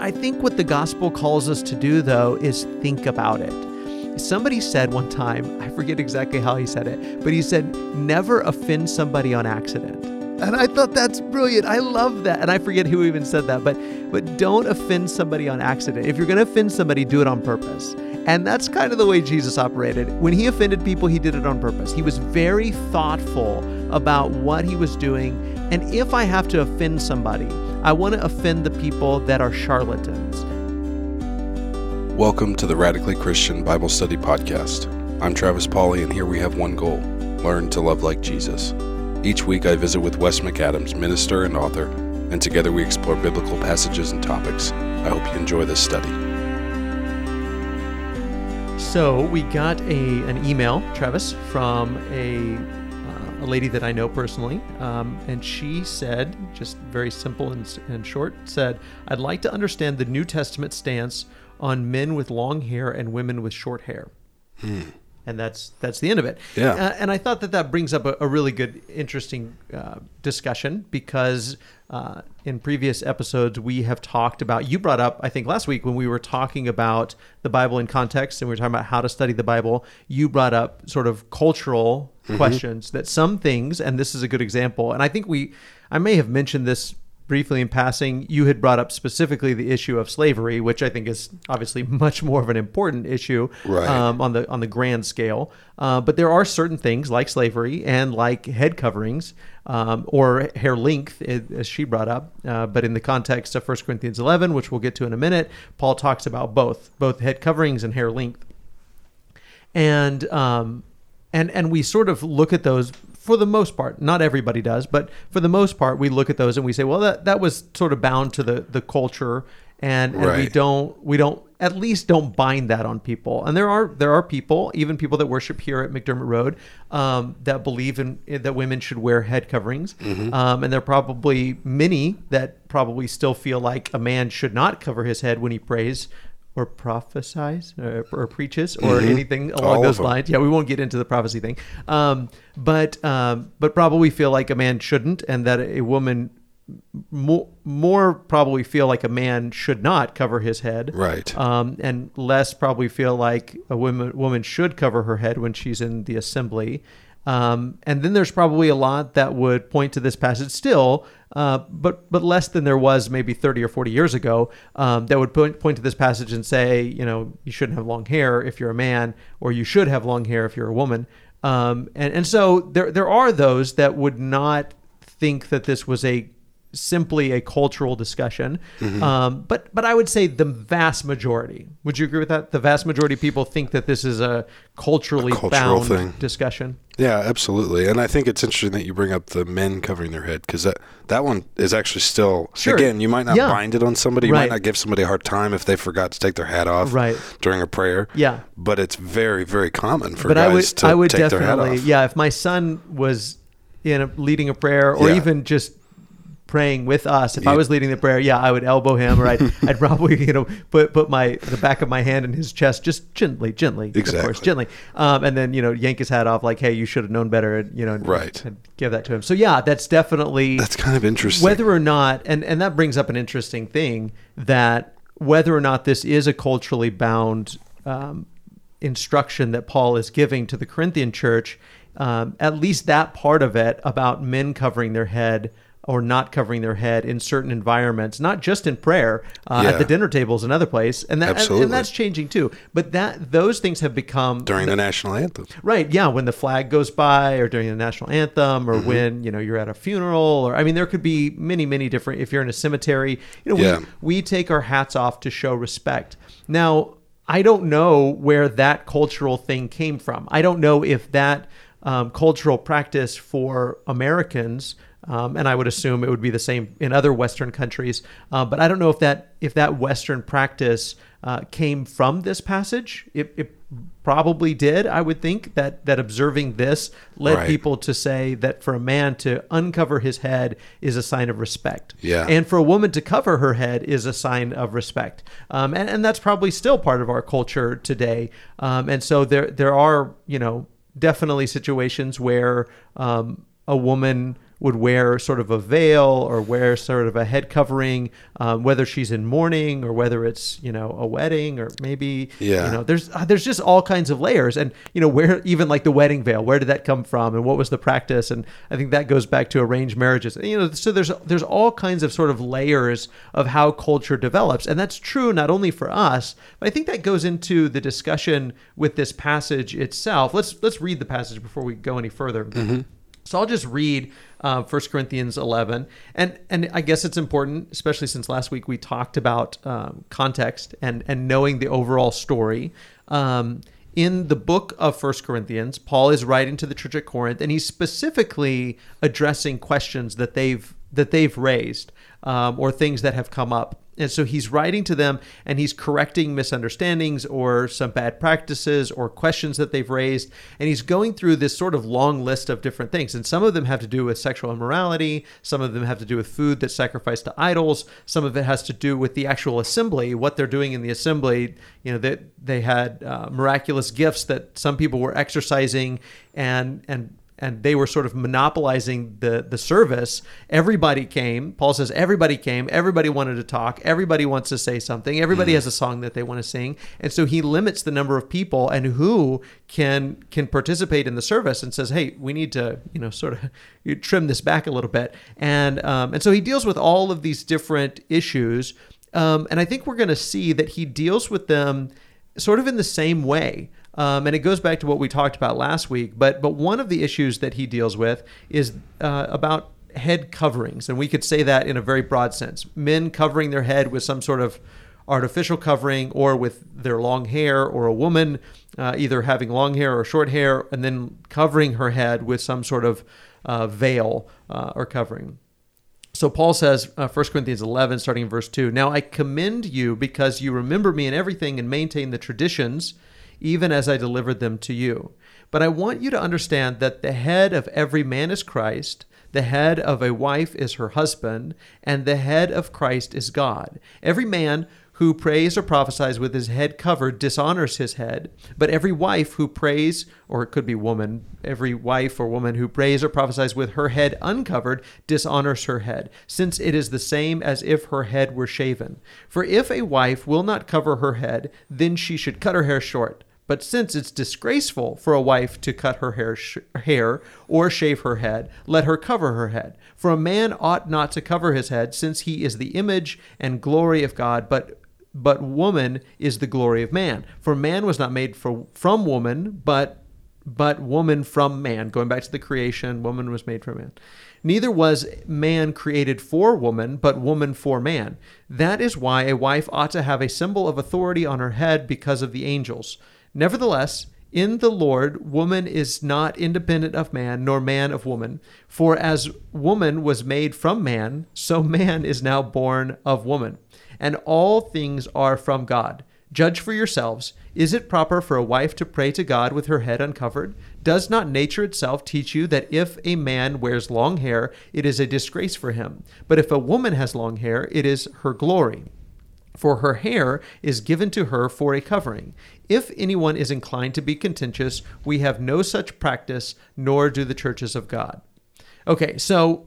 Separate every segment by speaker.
Speaker 1: I, think what the gospel calls us to do, though, is think about it. Somebody said one time, I forget exactly how he said it, but he said, never offend somebody on accident. And I thought that's brilliant. I love that. And I forget who even said that, but but don't offend somebody on accident. If you're going to offend somebody, do it on purpose. And that's kind of the way Jesus operated. When he offended people, he did it on purpose. He was very thoughtful about what he was doing. And if I have to offend somebody, I want to offend the people that are charlatans.
Speaker 2: Welcome to the Radically Christian Bible Study Podcast. I'm Travis Pauley, and here we have one goal learn to love like Jesus. Each week, I visit with Wes McAdams, minister and author, and together we explore biblical passages and topics. I hope you enjoy this study.
Speaker 1: So we got a an email, Travis, from a a lady that I know personally, um, and she said, just very simple and, and short, said, "I'd like to understand the New Testament stance on men with long hair and women with short hair." And that's that's the end of it.
Speaker 2: Yeah.
Speaker 1: Uh, and I thought that that brings up a, a really good, interesting uh, discussion because uh, in previous episodes we have talked about. You brought up, I think, last week when we were talking about the Bible in context and we were talking about how to study the Bible. You brought up sort of cultural questions that some things, and this is a good example. And I think we, I may have mentioned this briefly in passing, you had brought up specifically the issue of slavery, which I think is obviously much more of an important issue
Speaker 2: Right.
Speaker 1: um, on the on the grand scale. Uh, but there are certain things like slavery and like head coverings um, or hair length, as she brought up. Uh, but in the context of 1 Corinthians 11, which we'll get to in a minute, Paul talks about both both head coverings and hair length and um, and and we sort of look at those for the most part. Not everybody does, but for the most part, we look at those and we say, well, that that was sort of bound to the the culture, and, and we don't we don't at least don't bind that on people. And there are there are people, even people that worship here at McDermott Road, um, that believe in that women should wear head coverings, um, and there are probably many that probably still feel like a man should not cover his head when he prays or prophesies or, or preaches or anything along
Speaker 2: All
Speaker 1: those lines. Yeah, we won't get into the prophecy thing, um, but um, but probably feel like a man shouldn't, and that a woman more more probably feel like a man should not cover his head,
Speaker 2: Right.
Speaker 1: Um, and less probably feel like a woman woman should cover her head when she's in the assembly. Um, and then there's probably a lot that would point to this passage still, uh, but but less than there was maybe 30 or 40 years ago um, that would point, point to this passage and say, you know, you shouldn't have long hair if you're a man, or you should have long hair if you're a woman. Um, and and so there there are those that would not think that this was a simply a cultural discussion.
Speaker 2: Mm-hmm.
Speaker 1: Um, but but I would say the vast majority. Would you agree with that? The vast majority of people think that this is a culturally
Speaker 2: A cultural
Speaker 1: bound
Speaker 2: thing.
Speaker 1: discussion.
Speaker 2: Yeah, absolutely. And I think it's interesting that you bring up the men covering their head because that, that one is actually still,
Speaker 1: Sure.
Speaker 2: again, you might not
Speaker 1: Yeah.
Speaker 2: bind it on somebody. You
Speaker 1: Right.
Speaker 2: might not give somebody a hard time if they forgot to take their hat off
Speaker 1: Right.
Speaker 2: during a prayer.
Speaker 1: Yeah.
Speaker 2: But it's very, very common for
Speaker 1: but
Speaker 2: guys
Speaker 1: I would
Speaker 2: to
Speaker 1: I would
Speaker 2: take their hat
Speaker 1: definitely
Speaker 2: off.
Speaker 1: yeah. If my son was in a, leading a prayer or
Speaker 2: Yeah.
Speaker 1: even just praying with us if i was leading the prayer yeah i would elbow him or i'd, I'd probably you know put put my the back of my hand in his chest just gently gently of course
Speaker 2: Exactly.
Speaker 1: gently um, and then you know yank his hat off like hey you should have known better and you know and-
Speaker 2: Right.
Speaker 1: and give that to him so yeah that's definitely
Speaker 2: That's kind of interesting.
Speaker 1: whether or not and and that brings up an interesting thing that whether or not this is a culturally bound um, instruction that paul is giving to the corinthian church um, at least that part of it about men covering their head or not covering their head in certain environments, not just in prayer, uh,
Speaker 2: Yeah.
Speaker 1: at the dinner tables and other place, and that and- and that's changing too. But that those things have become
Speaker 2: during the national anthem.
Speaker 1: Right, yeah, when the flag goes by or during the national anthem
Speaker 2: Mm-hmm.
Speaker 1: or when, you know, you're at a funeral or I mean there could be many many different if you're in a cemetery, you know,
Speaker 2: Yeah.
Speaker 1: we we take our hats off to show respect. Now, I don't know where that cultural thing came from. I don't know if that um, cultural practice for Americans um, and I would assume it would be the same in other Western countries. Uh, but I don't know if that if that Western practice uh, came from this passage. It, it probably did. I would think that that observing this led
Speaker 2: Right.
Speaker 1: people to say that for a man to uncover his head is a sign of respect.
Speaker 2: Yeah.
Speaker 1: And for a woman to cover her head is a sign of respect. Um, and, and that's probably still part of our culture today. Um, and so there there are you know definitely situations where um, a woman would wear sort of a veil or wear sort of a head covering, um, whether she's in mourning or whether it's you know a wedding or maybe
Speaker 2: Yeah.
Speaker 1: you know there's uh, there's just all kinds of layers. And you know where even like the wedding veil where did that come from and what was the practice? And I think that goes back to arranged marriages. You know so there's there's all kinds of sort of layers of how culture develops. And that's true not only for us but I think that goes into the discussion with this passage itself. Let's let's read the passage before we go any further. So I'll just read uh, 1 Corinthians 11. And, and I guess it's important, especially since last week we talked about um, context and, and knowing the overall story. Um, in the book of 1 Corinthians, Paul is writing to the church at Corinth, and he's specifically addressing questions that they've that they've raised um, or things that have come up. And so he's writing to them and he's correcting misunderstandings or some bad practices or questions that they've raised. And he's going through this sort of long list of different things. And some of them have to do with sexual immorality, some of them have to do with food that's sacrificed to idols, some of it has to do with the actual assembly, what they're doing in the assembly. You know, that they, they had uh, miraculous gifts that some people were exercising and, and, and they were sort of monopolizing the the service. Everybody came. Paul says everybody came. Everybody wanted to talk. Everybody wants to say something. Everybody has a song that they want to sing. And so he limits the number of people and who can can participate in the service and says, "Hey, we need to, you know, sort of you trim this back a little bit." And um, and so he deals with all of these different issues. Um, and I think we're going to see that he deals with them sort of in the same way. Um, and it goes back to what we talked about last week. But but one of the issues that he deals with is uh, about head coverings, and we could say that in a very broad sense: men covering their head with some sort of artificial covering, or with their long hair, or a woman uh, either having long hair or short hair, and then covering her head with some sort of uh, veil uh, or covering. So Paul says, uh, 1 Corinthians 11, starting in verse 2 Now I commend you because you remember me in everything and maintain the traditions, even as I delivered them to you. But I want you to understand that the head of every man is Christ, the head of a wife is her husband, and the head of Christ is God. Every man who prays or prophesies with his head covered dishonors his head, but every wife who prays, or it could be woman, every wife or woman who prays or prophesies with her head uncovered dishonors her head, since it is the same as if her head were shaven. For if a wife will not cover her head, then she should cut her hair short. But since it's disgraceful for a wife to cut her hair, sh- hair or shave her head, let her cover her head. For a man ought not to cover his head, since he is the image and glory of God, but but woman is the glory of man. For man was not made for, from woman, but but woman from man. Going back to the creation, woman was made from man. Neither was man created for woman, but woman for man. That is why a wife ought to have a symbol of authority on her head because of the angels. Nevertheless, in the Lord, woman is not independent of man, nor man of woman. For as woman was made from man, so man is now born of woman. And all things are from God. Judge for yourselves. Is it proper for a wife to pray to God with her head uncovered? Does not nature itself teach you that if a man wears long hair, it is a disgrace for him? But if a woman has long hair, it is her glory for her hair is given to her for a covering. If anyone is inclined to be contentious, we have no such practice, nor do the churches of God. Okay, so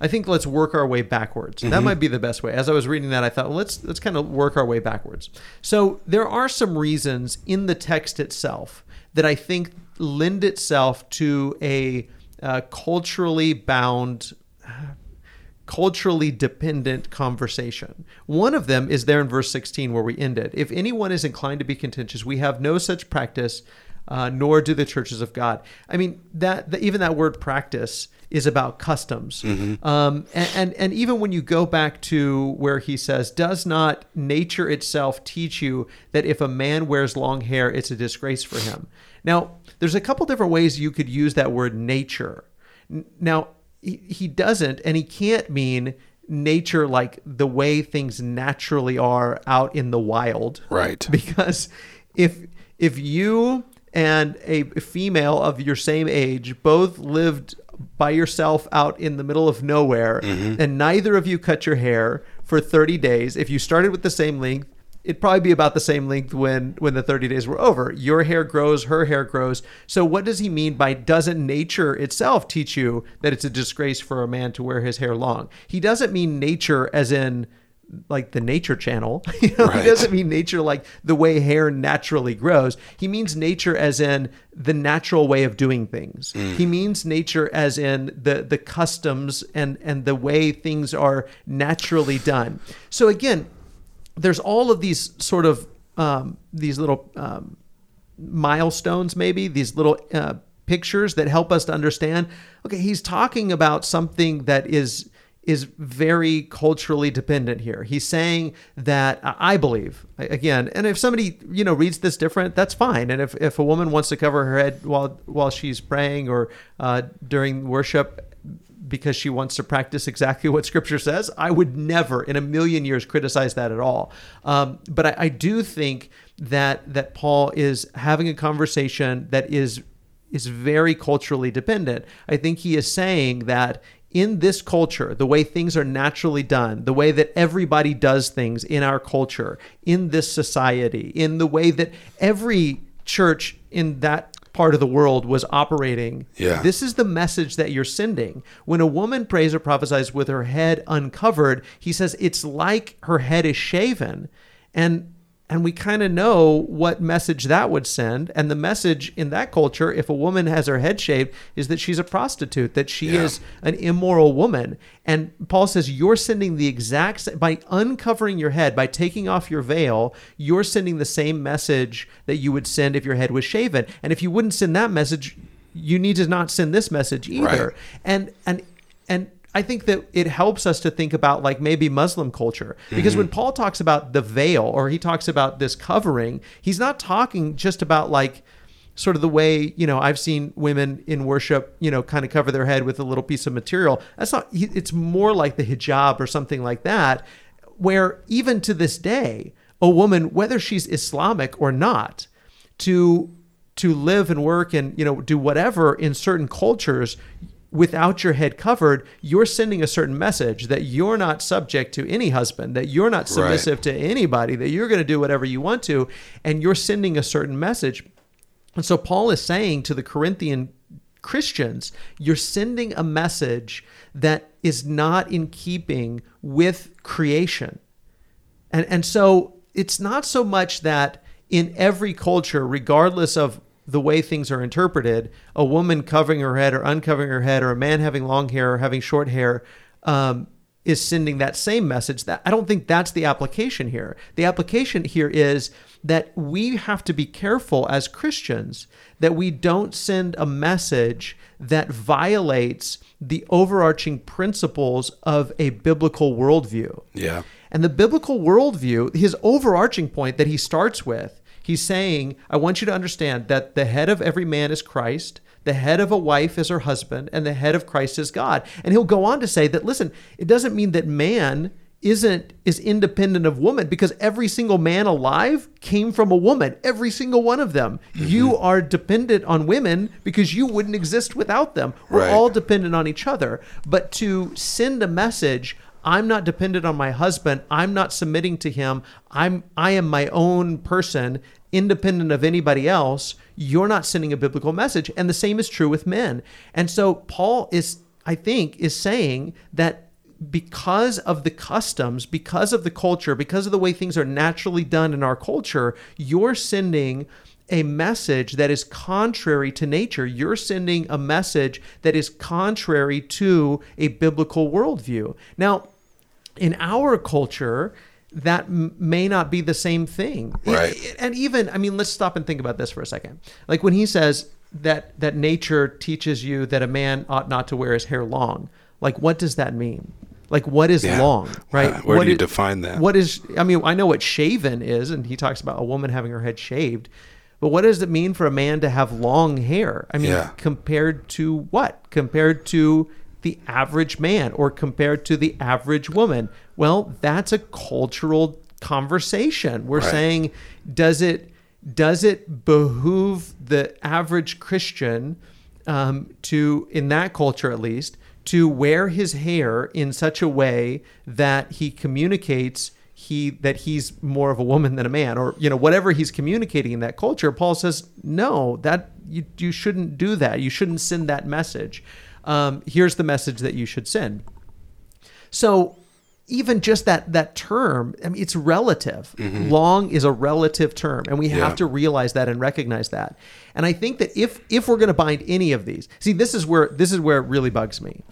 Speaker 1: I think let's work our way backwards. That might be the best way. As I was reading that, I thought, well, let's let's kind of work our way backwards. So there are some reasons in the text itself that I think lend itself to a uh, culturally bound culturally dependent conversation. One of them is there in verse 16 where we ended. If anyone is inclined to be contentious, we have no such practice, uh, nor do the churches of God. I mean, that the, even that word practice is about customs. Um, and, and, and even when you go back to where he says, Does not nature itself teach you that if a man wears long hair, it's a disgrace for him? Now, there's a couple different ways you could use that word nature. Now, he, he doesn't, and he can't mean nature like the way things naturally are out in the wild.
Speaker 2: Right.
Speaker 1: Because if if you and a female of your same age both lived by yourself out in the middle of nowhere mm-hmm. and neither of you cut your hair for 30 days, if you started with the same length it'd probably be about the same length when when the 30 days were over. Your hair grows her hair grows. So what does he mean by doesn't nature itself teach you that it's a disgrace for a man to wear his hair long? He doesn't mean nature as in like the nature channel. You know
Speaker 2: Right.
Speaker 1: he doesn't mean nature like the way hair naturally grows. He means nature as in the natural way of doing things. Mm. He means nature as in the the customs and and the way things are naturally done. So again there's all of these sort of um, these little um, milestones, maybe these little uh, pictures that help us to understand. Okay, he's talking about something that is is very culturally dependent here. He's saying that I believe again, and if somebody you know reads this different, that's fine. And if, if a woman wants to cover her head while while she's praying or uh, during worship, because she wants to practice exactly what scripture says. I would never in a million years criticize that at all. Um, but I, I do think that that Paul is having a conversation that is is very culturally dependent. I think he is saying that in this culture, the way things are naturally done, the way that everybody does things in our culture, in this society, in the way that every church in that part of the world was operating.
Speaker 2: Yeah.
Speaker 1: This is the message that you're sending. When a woman prays or prophesies with her head uncovered, he says it's like her head is shaven. And and we kind of know what message that would send. And the message in that culture, if a woman has her head shaved, is that she's a prostitute, that she
Speaker 2: Yeah.
Speaker 1: is an immoral woman. And Paul says you're sending the exact by uncovering your head, by taking off your veil, you're sending the same message that you would send if your head was shaven. And if you wouldn't send that message, you need to not send this message either.
Speaker 2: Right.
Speaker 1: And and and I think that it helps us to think about like maybe Muslim culture because when mm-hmm. Paul talks about the veil or he talks about this covering, he's not talking just about like sort of the way you know I've seen women in worship, you know, kind of cover their head with a little piece of material. That's not. It's more like the hijab or something like that, where even to this day, a woman, whether she's Islamic or not, to to live and work and you know do whatever in certain cultures without your head covered you're sending a certain message that you're not subject to any husband that you're not submissive to anybody that you're going to do whatever you want to and you're sending a certain message and so Paul is saying to the Corinthian Christians, you're sending a message that is not in keeping with creation. And and so it's not so much that in every culture, regardless of the way things are interpreted, a woman covering her head or uncovering her head, or a man having long hair or having short hair, um, is sending that same message. That I don't think that's the application here. The application here is that we have to be careful as Christians that we don't send a message that violates the overarching principles of a biblical worldview.
Speaker 2: Yeah.
Speaker 1: And the biblical worldview, his overarching point that he starts with, he's saying, I want you to understand that the head of every man is Christ, the head of a wife is her husband, and the head of Christ is God. And he'll go on to say that, listen, it doesn't mean that man isn't is independent of woman because every single man alive came from a woman every single one of them mm-hmm. you are dependent on women because you wouldn't exist without them we're
Speaker 2: Right.
Speaker 1: all dependent on each other but to send a message i'm not dependent on my husband. I'm not submitting to him. I'm i am my own person independent of anybody else. You're not sending a biblical message. And the same is true with men. And so paul is i think is saying that because of the customs, because of the culture, because of the way things are naturally done in our culture, you're sending a message that is contrary to nature. You're sending a message that is contrary to a biblical worldview. Now, in our culture, that m- may not be the same thing.
Speaker 2: Right.
Speaker 1: And even, I mean, let's stop and think about this for a second. Like when he says that that nature teaches you that a man ought not to wear his hair long. Like what does that mean? Like what is
Speaker 2: Yeah.
Speaker 1: long, right?
Speaker 2: Uh, where
Speaker 1: What
Speaker 2: do you
Speaker 1: is-
Speaker 2: define that?
Speaker 1: What is I mean, I know what shaven is and he talks about a woman having her head shaved. But what does it mean for a man to have long hair? I mean,
Speaker 2: Yeah.
Speaker 1: compared to what? Compared to the average man or compared to the average woman? Well, that's a cultural conversation. We're
Speaker 2: Right.
Speaker 1: saying does it does it behoove the average Christian um, to, in that culture at least, to wear his hair in such a way that he communicates he that he's more of a woman than a man or you know whatever he's communicating in that culture paul says no that you, you shouldn't do that you shouldn't send that message um, here's the message that you should send. So even just that that term i mean it's relative. Long is a relative term and we have to realize that and recognize that. And i think that if if we're going to bind any of these see this is where this is where it really bugs me.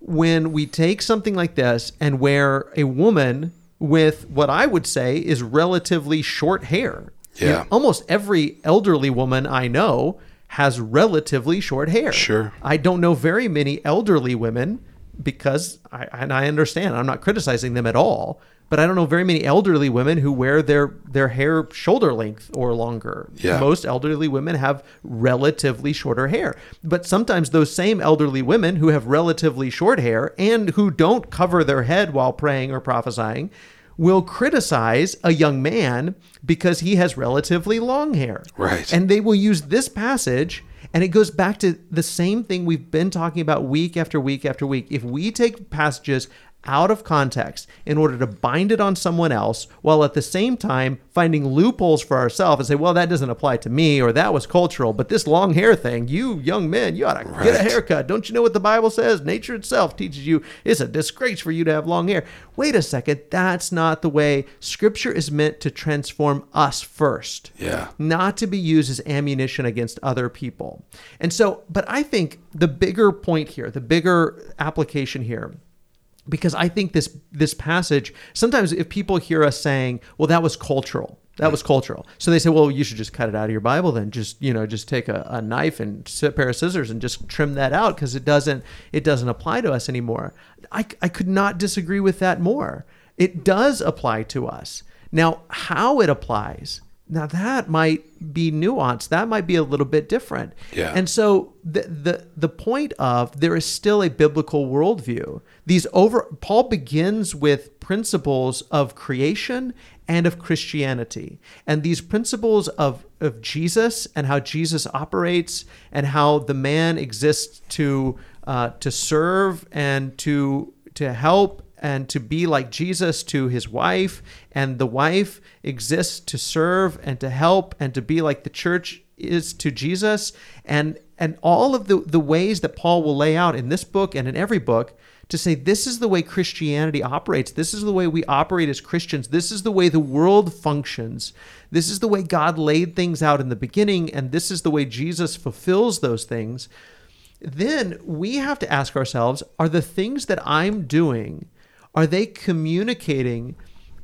Speaker 1: When we take something like this and where a woman with what i would say is relatively short hair. You know,
Speaker 2: Yeah.
Speaker 1: almost every elderly woman i know has relatively short hair
Speaker 2: Sure.
Speaker 1: I don't know very many elderly women because I and I understand I'm not criticizing them at all, but I don't know very many elderly women who wear their their hair shoulder length or longer.
Speaker 2: Yeah.
Speaker 1: Most elderly women have relatively shorter hair. But sometimes those same elderly women who have relatively short hair and who don't cover their head while praying or prophesying will criticize a young man because he has relatively long hair.
Speaker 2: Right.
Speaker 1: And they will use this passage and it goes back to the same thing we've been talking about week after week after week. If we take passages out of context in order to bind it on someone else while at the same time finding loopholes for ourselves and say, well, that doesn't apply to me or that was cultural, but this long hair thing, you young men, you ought to get a haircut. Don't you know what the Bible says? Nature itself teaches you it's a disgrace for you to have long hair. Wait a second, that's not the way Scripture is meant to transform us first
Speaker 2: Yeah.
Speaker 1: not to be used as ammunition against other people. And so, but I think the bigger point here, the bigger application here, because I think this this passage sometimes if people hear us saying, "Well, that was cultural," that was cultural, so they say, "Well, you should just cut it out of your Bible, then just you know just take a, a knife and a pair of scissors and just trim that out because it doesn't it doesn't apply to us anymore." I I could not disagree with that more. It does apply to us now. How it applies now that might be nuanced. That might be a little bit different.
Speaker 2: Yeah.
Speaker 1: And so the the the point of there is still a biblical worldview. These over Paul begins with principles of creation and of Christianity. And these principles of, of Jesus and how Jesus operates and how the man exists to uh, to serve and to to help and to be like Jesus to his wife, and the wife exists to serve and to help and to be like the church is to Jesus, and and all of the, the ways that Paul will lay out in this book and in every book to say this is the way Christianity operates, this is the way we operate as Christians, this is the way the world functions, this is the way God laid things out in the beginning, and this is the way Jesus fulfills those things. Then we have to ask ourselves are the things that i'm doing are they communicating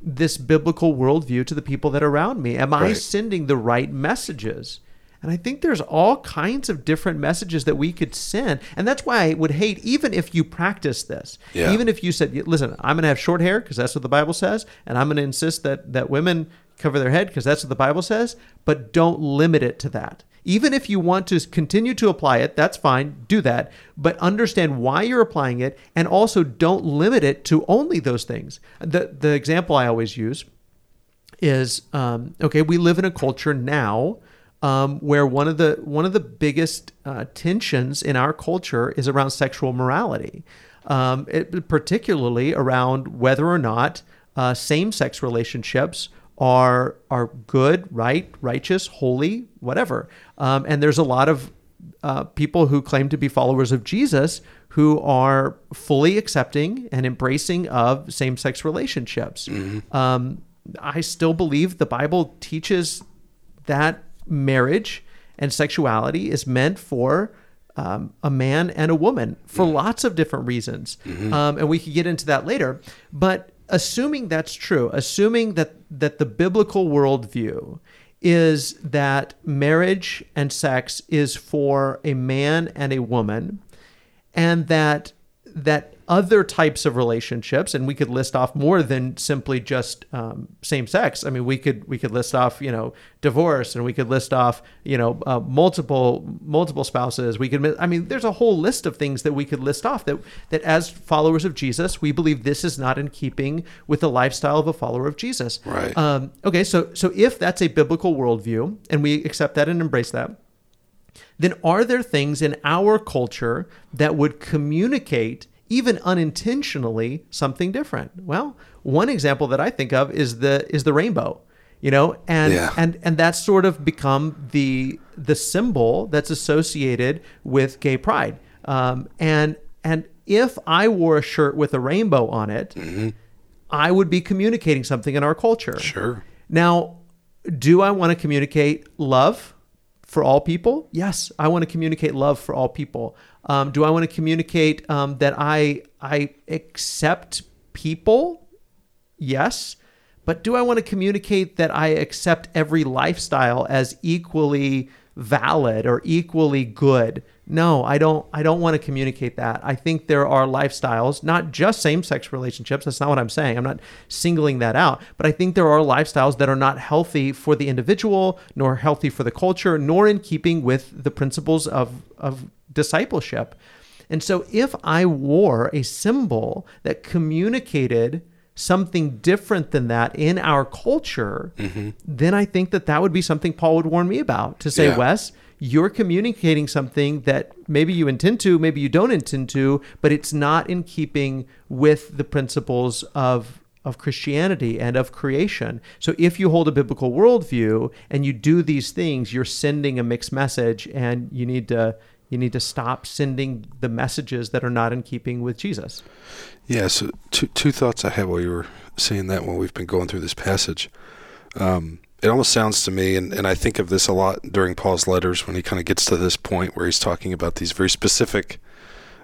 Speaker 1: this biblical worldview to the people that are around me? Am i sending the right messages? And i think there's all kinds of different messages that we could send. And that's why i would hate even if you practice this
Speaker 2: Yeah.
Speaker 1: even if you said listen i'm going to have short hair because that's what the bible says and i'm going to insist that that women cover their head because that's what the bible says but don't limit it to that even if you want to continue to apply it, that's fine, do that, but understand why you're applying it and also don't limit it to only those things. The the example I always use is um, okay, we live in a culture now um, where one of the one of the biggest uh, tensions in our culture is around sexual morality, um, it, particularly around whether or not uh, same-sex relationships are are good, right, righteous, holy, whatever. Um, and there's a lot of uh, people who claim to be followers of Jesus who are fully accepting and embracing of same-sex relationships. Um, I still believe the Bible teaches that marriage and sexuality is meant for um, a man and a woman for lots of different reasons. Um, and we could get into that later. But assuming that's true, assuming that, that the biblical worldview is that marriage and sex is for a man and a woman, and that that other types of relationships, and we could list off more than simply just um, same sex. I mean, we could we could list off you know divorce, and we could list off you know uh, multiple multiple spouses. We could I mean, there's a whole list of things that we could list off that that as followers of Jesus, we believe this is not in keeping with the lifestyle of a follower of Jesus.
Speaker 2: Right.
Speaker 1: Um, okay, so so if that's a biblical worldview, and we accept that and embrace that then are there things in our culture that would communicate even unintentionally something different. Well, one example that I think of is the is the rainbow you know and
Speaker 2: Yeah.
Speaker 1: and and that's sort of become the the symbol that's associated with gay pride um, and and if i wore a shirt with a rainbow on it i would be communicating something in our culture
Speaker 2: Sure.
Speaker 1: now do i want to communicate love for all people yes i want to communicate love for all people um, do i want to communicate um, that i i accept people? Yes. But do i want to communicate that i accept every lifestyle as equally valid or equally good no i don't i don't want to communicate that. I think there are lifestyles not just same-sex relationships that's not what i'm saying i'm not singling that out but i think there are lifestyles that are not healthy for the individual nor healthy for the culture nor in keeping with the principles of of discipleship. And so if I wore a symbol that communicated something different than that in our culture, mm-hmm. then I think that that would be something Paul would warn me about to say,
Speaker 2: Yeah.
Speaker 1: Wes, you're communicating something that maybe you intend to, maybe you don't intend to, but it's not in keeping with the principles of of Christianity and of creation. So if you hold a biblical worldview and you do these things, you're sending a mixed message and you need to you need to stop sending the messages that are not in keeping with Jesus.
Speaker 2: Yeah, so two two thoughts I had while you were saying that when we've been going through this passage. Um, it almost sounds to me, and, and I think of this a lot during Paul's letters when he kind of gets to this point where he's talking about these very specific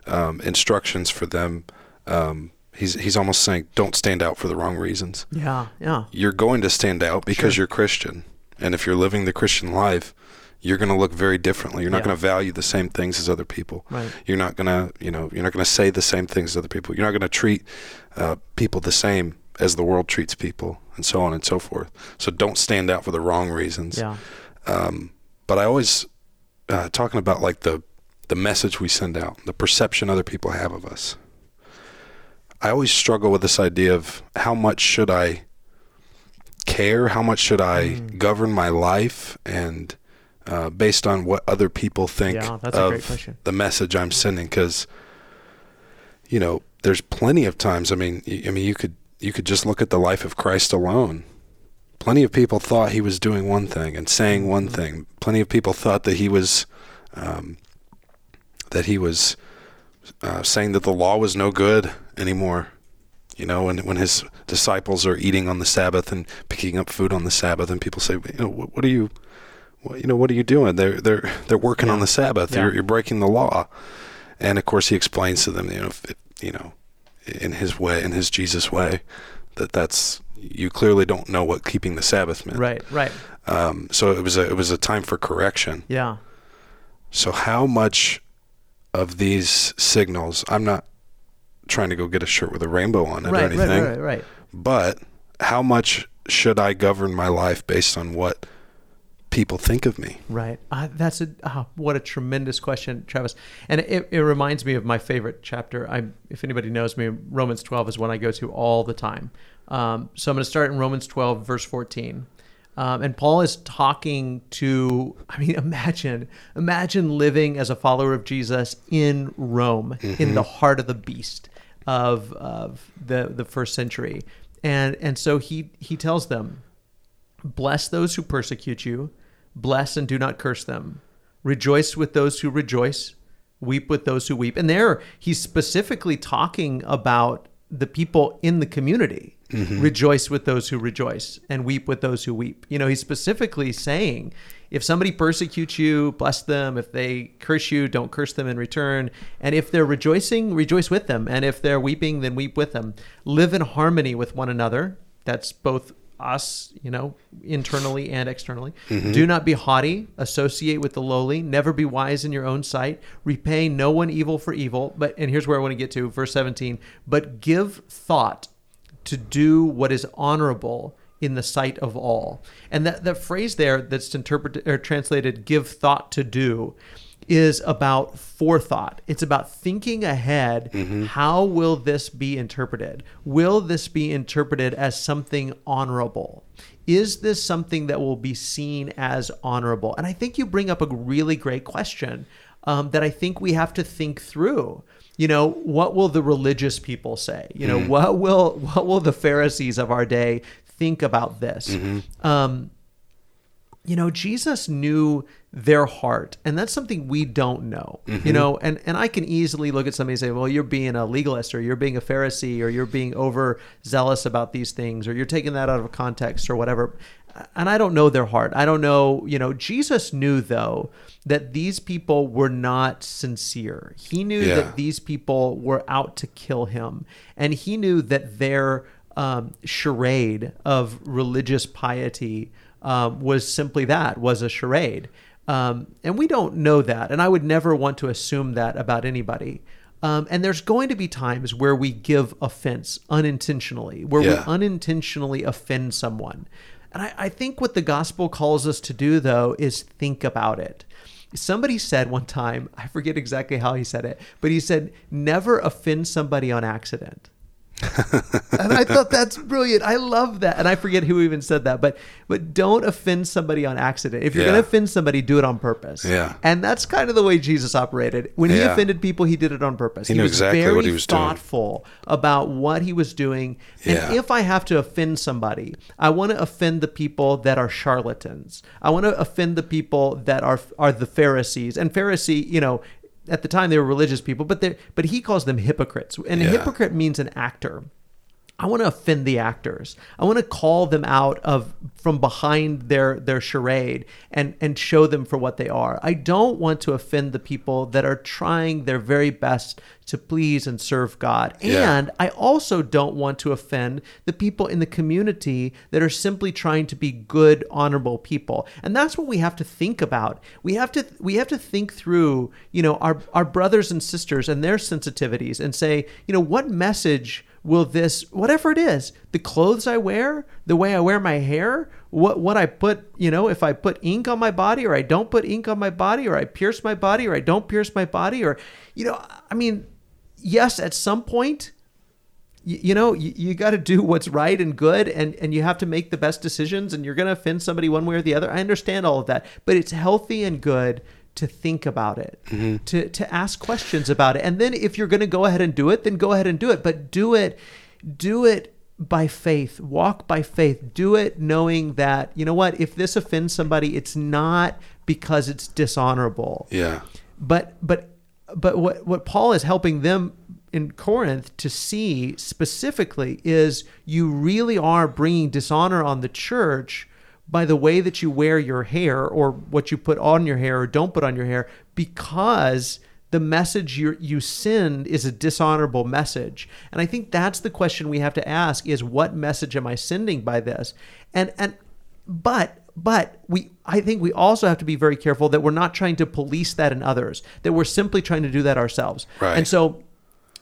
Speaker 2: um, instructions for them. Um, he's he's almost saying, "Don't stand out for the wrong reasons.
Speaker 1: Yeah, yeah.
Speaker 2: You're going to stand out because
Speaker 1: Sure.
Speaker 2: you're Christian, and if you're living the Christian life, you're going to look very differently. You're not
Speaker 1: Yeah.
Speaker 2: going to value the same things as other people.
Speaker 1: Right.
Speaker 2: You're not going to, you know, you're not going to say the same things as other people. You're not going to treat uh, people the same as the world treats people, and so on and so forth. So don't stand out for the wrong reasons.
Speaker 1: Yeah.
Speaker 2: Um, but I always uh, talking about like the the message we send out, the perception other people have of us. I always struggle with this idea of how much should I care, how much should I
Speaker 1: Mm.
Speaker 2: govern my life, and uh, based on what other people think
Speaker 1: Yeah, that's a great
Speaker 2: of the message I'm sending, because you know, there's plenty of times. I mean, I mean, you could you could just look at the life of Christ alone. Plenty of people thought he was doing one thing and saying one
Speaker 1: Mm-hmm.
Speaker 2: thing. Plenty of people thought that he was um, that he was uh, saying that the law was no good anymore. You know, when when his disciples are eating on the Sabbath and picking up food on the Sabbath, and people say, you know, what, what are you, what, you know, what are you doing? They're they're they're working on the Sabbath.
Speaker 1: Yeah.
Speaker 2: You're you're breaking the law. And of course, he explains to them, you know, if it, you know, in his way, in his Jesus way, that that's you clearly don't know what keeping the Sabbath meant.
Speaker 1: Right, right.
Speaker 2: Um, so it was a it was a time for correction.
Speaker 1: Yeah.
Speaker 2: So how much of these signals? I'm not trying to go get a shirt with a rainbow on it or
Speaker 1: Right,
Speaker 2: anything,
Speaker 1: right, right, right.
Speaker 2: but how much should I govern my life based on what people think of me?
Speaker 1: Right. Uh, that's a uh, what a tremendous question, Travis. And it, it reminds me of my favorite chapter. I, if anybody knows me, Romans 12 is one I go to all the time. Um, so I'm going to start in Romans 12, verse 14. Um, and Paul is talking to, I mean, imagine, imagine living as a follower of Jesus in Rome, in the heart of the beast of, of the, the first century. And, and so he, he tells them, Bless those who persecute you. Bless and do not curse them. Rejoice with those who rejoice. Weep with those who weep. And there, he's specifically talking about the people in the community. Mm-hmm. Rejoice with those who rejoice and weep with those who weep. You know, he's specifically saying if somebody persecutes you, bless them. If they curse you, don't curse them in return. And if they're rejoicing, rejoice with them. And if they're weeping, then weep with them. Live in harmony with one another. That's both us, you know, internally and externally. Mm-hmm. Do not be haughty, associate with the lowly, never be wise in your own sight, repay no one evil for evil. But and here's where I want to get to, verse 17, but give thought to do what is honorable in the sight of all. And that, that phrase there that's interpreted or translated give thought to do is about forethought. It's about thinking ahead. How will this be interpreted? Will this be interpreted as something honorable? Is this something that will be seen as honorable? And I think you bring up a really great question um, that I think we have to think through. you know, what will the religious people say? You know, what will what will the Pharisees of our day think about this? Um, you know, Jesus knew their heart, and that's something we don't know. You know, and and I can easily look at somebody and say, "Well, you're being a legalist, or you're being a Pharisee, or you're being over zealous about these things, or you're taking that out of context, or whatever." And I don't know their heart. I don't know. You know, Jesus knew though that these people were not sincere. He knew
Speaker 2: Yeah.
Speaker 1: that these people were out to kill him, and he knew that their um, charade of religious piety um, was simply that was a charade um, and we don't know that and i would never want to assume that about anybody. Um, and there's going to be times where we give offense unintentionally where
Speaker 2: Yeah.
Speaker 1: we unintentionally offend someone. And I, I think what the gospel calls us to do though is think about it. Somebody said one time i forget exactly how he said it but he said never offend somebody on accident and I thought that's brilliant. I love that. And I forget who even said that, but but don't offend somebody on accident. If you're
Speaker 2: Yeah.
Speaker 1: going to offend somebody, do it on purpose.
Speaker 2: Yeah.
Speaker 1: And that's kind of the way Jesus operated. When he offended people, he did it on purpose.
Speaker 2: He knew
Speaker 1: was
Speaker 2: exactly
Speaker 1: very
Speaker 2: what he was doing.
Speaker 1: thoughtful about what he was doing. And
Speaker 2: Yeah.
Speaker 1: if I have to offend somebody, I want to offend the people that are charlatans. I want to offend the people that are are the Pharisees. And Pharisee, you know, at the time they were religious people, but they but he calls them hypocrites. And a hypocrite means an actor. I want to offend the actors. I want to call them out of from behind their their charade and and show them for what they are. I don't want to offend the people that are trying their very best to please and serve God.
Speaker 2: Yeah.
Speaker 1: And I also don't want to offend the people in the community that are simply trying to be good, honorable people. And that's what we have to think about. We have to we have to think through, you know, our our brothers and sisters and their sensitivities and say, you know, what message will this whatever it is the clothes i wear the way i wear my hair what what i put you know if i put ink on my body or i don't put ink on my body or i pierce my body or i don't pierce my body or you know i mean yes at some point you, you know you, you got to do what's right and good and and you have to make the best decisions and you're going to offend somebody one way or the other. I understand all of that but it's healthy and good to think about it mm-hmm. to to ask questions about it. And then if you're going to go ahead and do it then go ahead and do it. But do it do it by faith. Walk by faith. Do it knowing that you know what if this offends somebody it's not because it's dishonorable.
Speaker 2: Yeah.
Speaker 1: but but but what what Paul is helping them in Corinth to see specifically is you really are bringing dishonor on the church by the way that you wear your hair or what you put on your hair or don't put on your hair because the message you you send is a dishonorable message. And i think that's the question we have to ask is what message am i sending by this? And and but but we i think we also have to be very careful that we're not trying to police that in others that we're simply trying to do that ourselves.
Speaker 2: Right.
Speaker 1: and so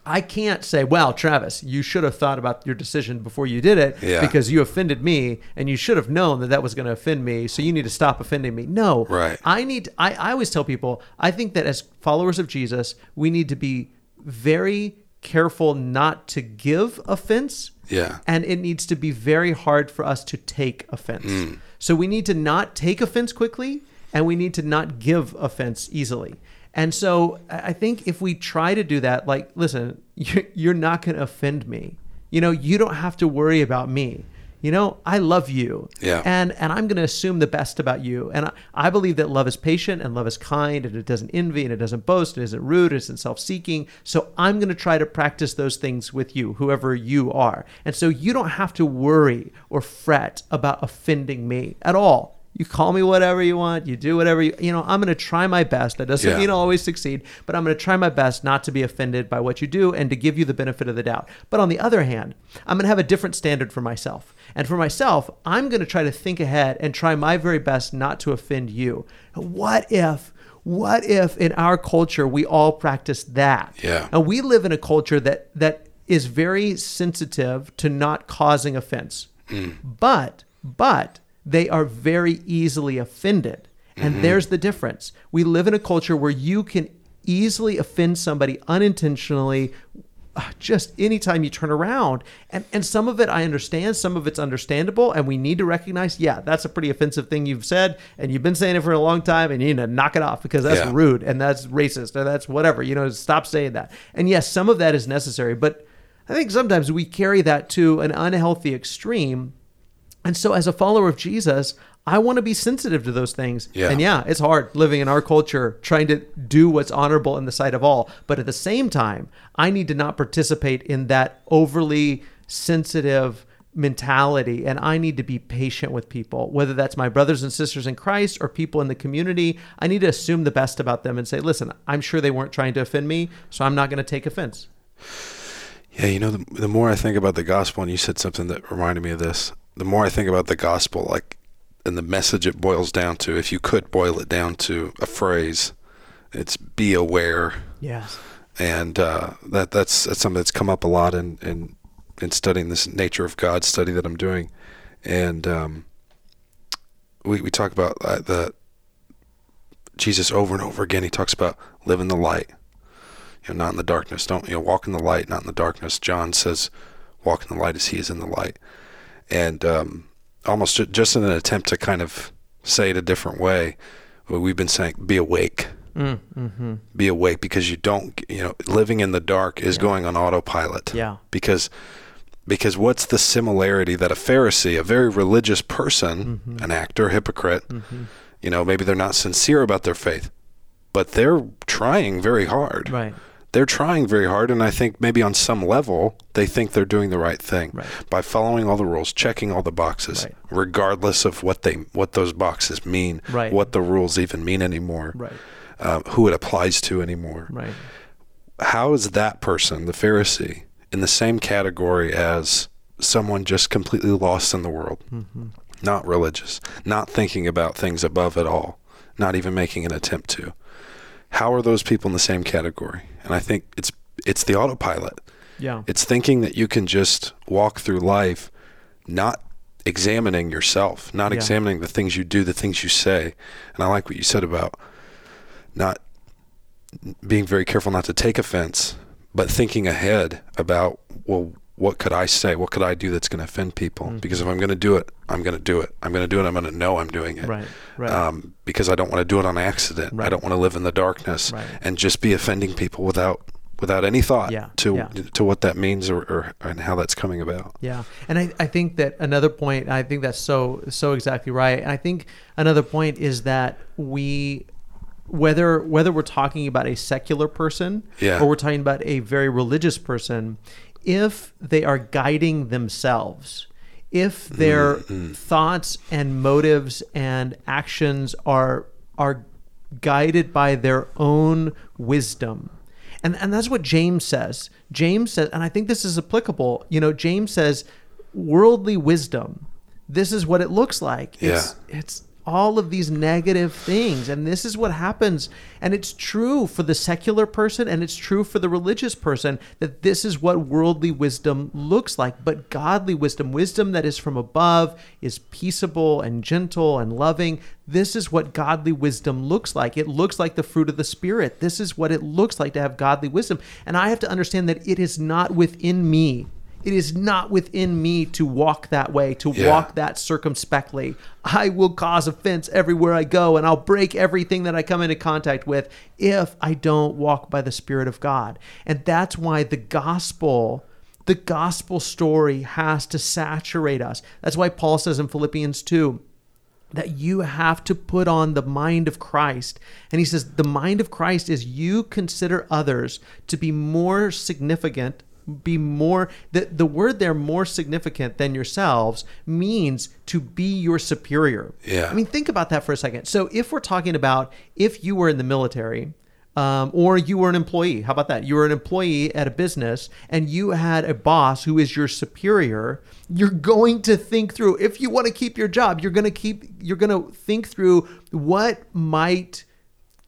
Speaker 1: i can't say well travis you should have thought about your decision before you did it
Speaker 2: Yeah.
Speaker 1: because you offended me and you should have known that that was going to offend me so you need to stop offending me no
Speaker 2: Right.
Speaker 1: i need I, I always tell people i think that as followers of jesus we need to be very careful not to give offense
Speaker 2: Yeah.
Speaker 1: and it needs to be very hard for us to take offense.
Speaker 2: Mm.
Speaker 1: So we need to not take offense quickly and we need to not give offense easily. And so I think if we try to do that, like, listen, you're, you're not going to offend me. You know, you don't have to worry about me. You know, I love you.
Speaker 2: Yeah.
Speaker 1: And and I'm going to assume the best about you. And I, I believe that love is patient and love is kind and it doesn't envy and it doesn't boast, it isn't rude, it isn't self-seeking. So I'm going to try to practice those things with you, whoever you are. And so you don't have to worry or fret about offending me at all. You call me whatever you want. You do whatever you, you know, I'm going to try my best. That doesn't
Speaker 2: Yeah.
Speaker 1: mean I'll always succeed, but I'm going to try my best not to be offended by what you do and to give you the benefit of the doubt. But on the other hand, I'm going to have a different standard for myself. And for myself, I'm going to try to think ahead and try my very best not to offend you. What if, what if in our culture we all practice that?
Speaker 2: Yeah.
Speaker 1: And we live in a culture that that is very sensitive to not causing offense. Hmm. But but they are very easily offended. And there's the difference. We live in a culture where you can easily offend somebody unintentionally uh, just anytime you turn around. And and some of it I understand, some of it's understandable, and we need to recognize, yeah, that's a pretty offensive thing you've said, and you've been saying it for a long time, and you need to knock it off because that's
Speaker 2: Yeah.
Speaker 1: rude and that's racist or that's whatever. You know, stop saying that. And yes, some of that is necessary, but I think sometimes we carry that to an unhealthy extreme. And so, as a follower of Jesus, I want to be sensitive to those things.
Speaker 2: Yeah.
Speaker 1: And yeah, it's hard living in our culture, trying to do what's honorable in the sight of all. But at the same time, I need to not participate in that overly sensitive mentality. And I need to be patient with people, whether that's my brothers and sisters in Christ or people in the community. I need to assume the best about them and say, listen, I'm sure they weren't trying to offend me, so I'm not going to take offense.
Speaker 2: Yeah, you know, the, the more I think about the gospel, and you said something that reminded me of this, the more I think about the gospel, like, and the message it boils down to, if you could boil it down to a phrase, it's be aware.
Speaker 1: Yes.
Speaker 2: And uh, that that's, that's something that's come up a lot in, in, in studying this nature of God study that I'm doing. And um, we, we talk about uh, the Jesus over and over again. He talks about live in the light you know, not in the darkness. Don't you know, walk in the light, not in the darkness. John says, walk in the light as he is in the light. And um, almost just in an attempt to kind of say it a different way, we've been saying, be awake.
Speaker 1: Mm, hmm
Speaker 2: Be awake because you don't, you know, living in the dark is going on autopilot.
Speaker 1: Yeah.
Speaker 2: Because because what's the similarity that a Pharisee, a very religious person,
Speaker 1: Mm-hmm.
Speaker 2: an actor, hypocrite, you know, maybe they're not sincere about their faith, but they're trying very hard
Speaker 1: Right.
Speaker 2: They're trying very hard and i think maybe on some level they think they're doing the right thing
Speaker 1: Right.
Speaker 2: by following all the rules checking all the boxes
Speaker 1: Right.
Speaker 2: regardless of what they what those boxes mean
Speaker 1: Right.
Speaker 2: what the rules even mean anymore
Speaker 1: Right.
Speaker 2: uh, who it applies to anymore
Speaker 1: Right.
Speaker 2: how is that person the pharisee in the same category as someone just completely lost in the world
Speaker 1: Mm-hmm.
Speaker 2: not religious not thinking about things above at all not even making an attempt to how are those people in the same category and i think it's it's the autopilot
Speaker 1: Yeah.
Speaker 2: it's thinking that you can just walk through life not examining yourself, not
Speaker 1: Yeah.
Speaker 2: examining the things you do, the things you say. And I like what you said about not being very careful not to take offense, but thinking ahead about, well, what could I say? What could I do that's going to offend people?
Speaker 1: Mm-hmm.
Speaker 2: Because if I'm going to do it, I'm going to do it. I'm going to do it. I'm going to know I'm doing it.
Speaker 1: Right. Right.
Speaker 2: Um, because I don't want to do it on accident.
Speaker 1: Right.
Speaker 2: I don't want to live in the darkness
Speaker 1: Right.
Speaker 2: and just be offending people without without any thought
Speaker 1: Yeah,
Speaker 2: to
Speaker 1: yeah.
Speaker 2: to what that means or, or and how that's coming about.
Speaker 1: Yeah, and I, I think that another point, I think that's so so exactly right. And I think another point is that we, whether whether we're talking about a secular person
Speaker 2: Yeah.
Speaker 1: or we're talking about a very religious person, if they are guiding themselves, if their mm, mm. thoughts and motives and actions are are guided by their own wisdom. And, and that's what James says. James says, and I think this is applicable. You know, James says, worldly wisdom. This is what it looks like. It's, it's all of these negative things. And this is what happens. And it's true for the secular person and it's true for the religious person that this is what worldly wisdom looks like. But godly wisdom, wisdom that is from above, is peaceable and gentle and loving. This is what godly wisdom looks like. It looks like the fruit of the Spirit. This is what it looks like to have godly wisdom. And I have to understand that it is not within me. It is not within me to walk that way, to
Speaker 2: Yeah.
Speaker 1: walk that circumspectly. I will cause offense everywhere I go, and I'll break everything that I come into contact with if I don't walk by the Spirit of God. And that's why the gospel the gospel story has to saturate us. That's why Paul says in Philippians 2 that you have to put on the mind of Christ. And he says the mind of Christ is you consider others to be more significant, be more the, the word there more significant than yourselves means to be your superior.
Speaker 2: Yeah.
Speaker 1: I mean think about that for a second. So if we're talking about if you were in the military um, or you were an employee. How about that? You were an employee at a business and you had a boss who is your superior. You're going to think through if you want to keep your job. You're going to keep. You're going to think through what might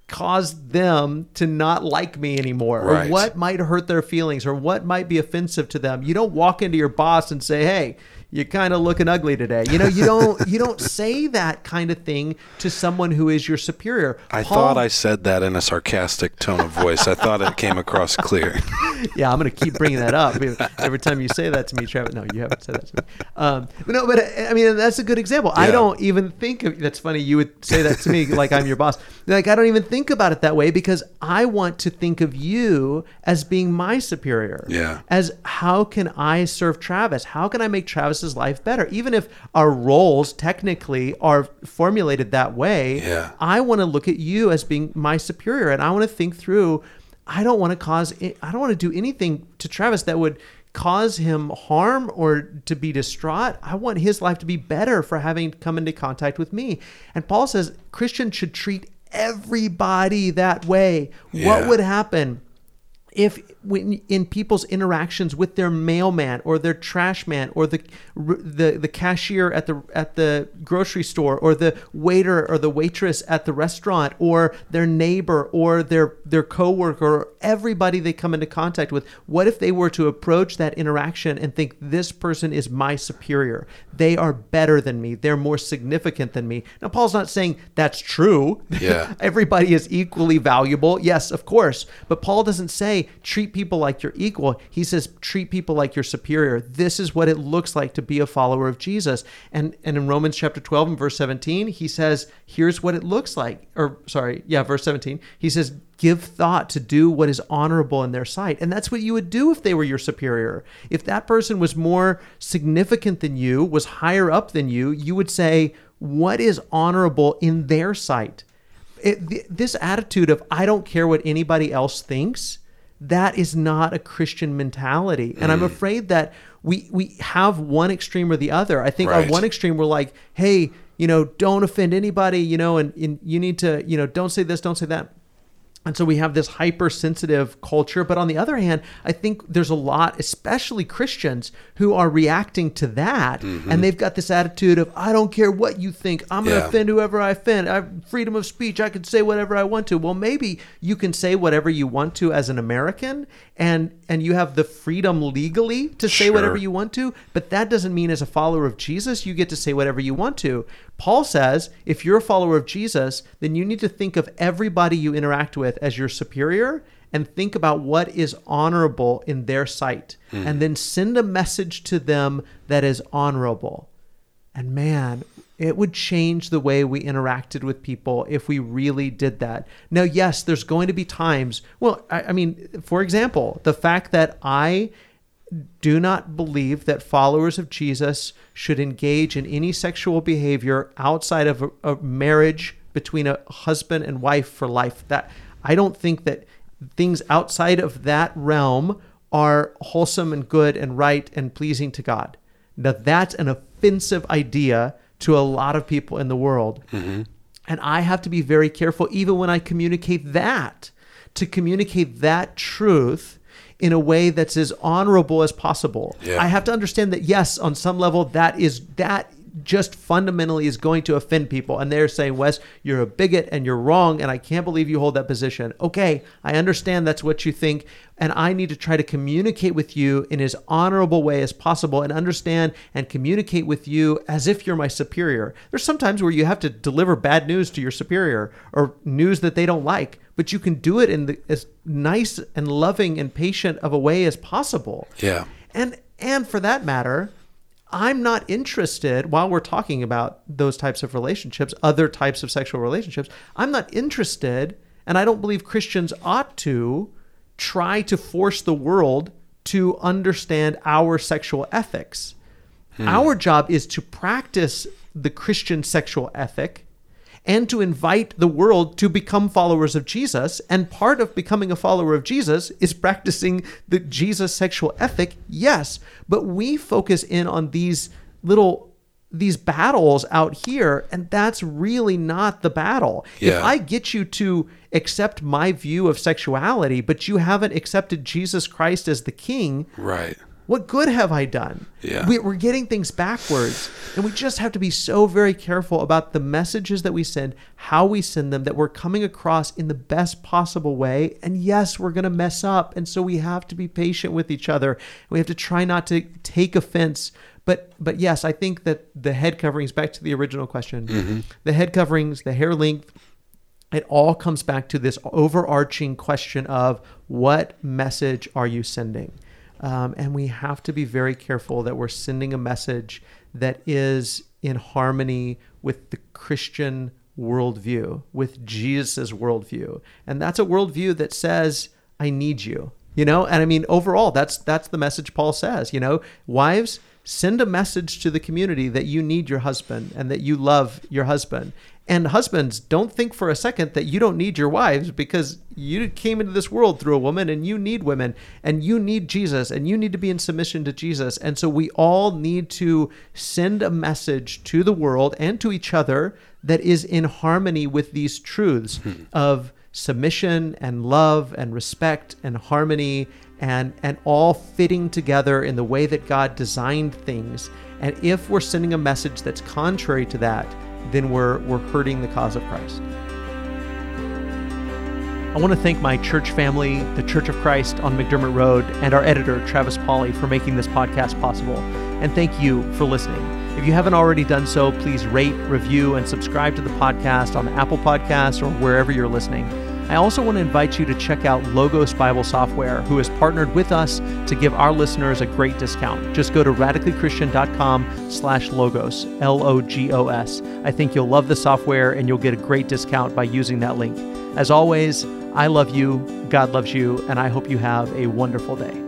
Speaker 1: cause them to not like me anymore
Speaker 2: Right.
Speaker 1: or what might hurt their feelings or what might be offensive to them. You don't walk into your boss and say, "Hey, you're kind of looking ugly today. You know, you don't you don't say that kind of thing to someone who is your superior.
Speaker 2: I Paul, thought I said that in a sarcastic tone of voice. I thought it came across clear.
Speaker 1: yeah, I'm going to keep bringing that up every time you say that to me, Travis. No, you haven't said that to me. Um, but no, but I mean that's a good example. Yeah. I don't even think of. That's funny. You would say that to me like I'm your boss. Like I don't even think about it that way because I want to think of you as being my superior.
Speaker 2: Yeah.
Speaker 1: As how can I serve Travis? How can I make Travis's life better? Even if our roles technically are formulated that way,
Speaker 2: yeah.
Speaker 1: I want to look at you as being my superior and I want to think through I don't want to cause I don't want to do anything to Travis that would cause him harm or to be distraught. I want his life to be better for having come into contact with me. And Paul says Christians should treat everybody that way. Yeah. What would happen if when in people's interactions with their mailman or their trash man or the the the cashier at the at the grocery store or the waiter or the waitress at the restaurant or their neighbor or their their coworker or everybody they come into contact with what if they were to approach that interaction and think this person is my superior. They are better than me. They're more significant than me. Now Paul's not saying that's true.
Speaker 2: Yeah.
Speaker 1: Everybody is equally valuable. Yes of course. But Paul doesn't say treat people like you're equal. He says treat people like you're superior. This is what it looks like to be a follower of Jesus. And and in Romans chapter 12 and verse 17, he says, here's what it looks like. Or sorry, yeah, verse 17. He says, give thought to do what is honorable in their sight. And that's what you would do if they were your superior. If that person was more significant than you, was higher up than you, you would say, what is honorable in their sight? It, this attitude of I don't care what anybody else thinks that is not a Christian mentality. And mm. I'm afraid that we we have one extreme or the other. I think right. on one extreme we're like, hey, you know, don't offend anybody, you know, and, and you need to, you know, don't say this, don't say that. And so we have this hypersensitive culture. But on the other hand, I think there's a lot, especially Christians, who are reacting to that. Mm-hmm. And they've got this attitude of, I don't care what you think. I'm going to yeah. offend whoever I offend. I have freedom of speech. I can say whatever I want to. Well, maybe you can say whatever you want to as an American and and you have the freedom legally to say sure. whatever you want to, but that doesn't mean as a follower of Jesus you get to say whatever you want to. Paul says, if you're a follower of Jesus, then you need to think of everybody you interact with as your superior and think about what is honorable in their sight mm. and then send a message to them that is honorable. And man, it would change the way we interacted with people if we really did that. Now, yes, there's going to be times, well, I, I mean, for example, the fact that I do not believe that followers of Jesus should engage in any sexual behavior outside of a, a marriage between a husband and wife for life. That I don't think that things outside of that realm are wholesome and good and right and pleasing to God. Now that's an offensive idea to a lot of people in the world. Mm-hmm. And I have to be very careful, even when I communicate that, to communicate that truth in a way that's as honorable as possible. Yeah. I have to understand that yes, on some level that is that just fundamentally is going to offend people. And they're saying, Wes, you're a bigot and you're wrong, and I can't believe you hold that position. Okay, I understand that's what you think, and I need to try to communicate with you in as honorable way as possible and understand and communicate with you as if you're my superior. There's sometimes where you have to deliver bad news to your superior or news that they don't like, but you can do it in the, as nice and loving and patient of a way as possible.
Speaker 2: Yeah.
Speaker 1: And and for that matter, I'm not interested, while we're talking about those types of relationships, other types of sexual relationships, I'm not interested, and I don't believe Christians ought to try to force the world to understand our sexual ethics. Hmm. Our job is to practice the Christian sexual ethic and to invite the world to become followers of Jesus. And part of becoming a follower of Jesus is practicing the Jesus sexual ethic, yes. But we focus in on these little these battles out here and that's really not the battle
Speaker 2: yeah.
Speaker 1: if i get you to accept my view of sexuality but you haven't accepted jesus christ as the king
Speaker 2: right
Speaker 1: What good have I done?
Speaker 2: Yeah.
Speaker 1: We, we're getting things backwards. And we just have to be so very careful about the messages that we send, how we send them, that we're coming across in the best possible way. And yes, we're going to mess up. And so we have to be patient with each other. We have to try not to take offense. But but yes, I think that the head coverings, back to the original question, mm-hmm. the head coverings, the hair length, it all comes back to this overarching question of what message are you sending? Um, and we have to be very careful that we're sending a message that is in harmony with the Christian worldview, with Jesus' worldview. And that's a worldview that says, I need you. You know, and I mean overall that's that's the message Paul says, you know, wives, send a message to the community that you need your husband and that you love your husband. And husbands, don't think for a second that you don't need your wives because you came into this world through a woman and you need women and you need Jesus and you need to be in submission to Jesus. And so we all need to send a message to the world and to each other that is in harmony with these truths hmm. of submission and love and respect and harmony and and all fitting together in the way that God designed things. And if we're sending a message that's contrary to that, then we're we're hurting the cause of Christ. I want to thank my church family, the Church of Christ on McDermott Road, and our editor, Travis Pauly, for making this podcast possible. And thank you for listening. If you haven't already done so, please rate, review, and subscribe to the podcast on Apple Podcasts or wherever you're listening. I also want to invite you to check out Logos Bible Software, who has partnered with us to give our listeners a great discount. Just go to radicallychristian.com slash logos, L-O-G-O-S. I think you'll love the software and you'll get a great discount by using that link. As always, I love you, God loves you, and I hope you have a wonderful day.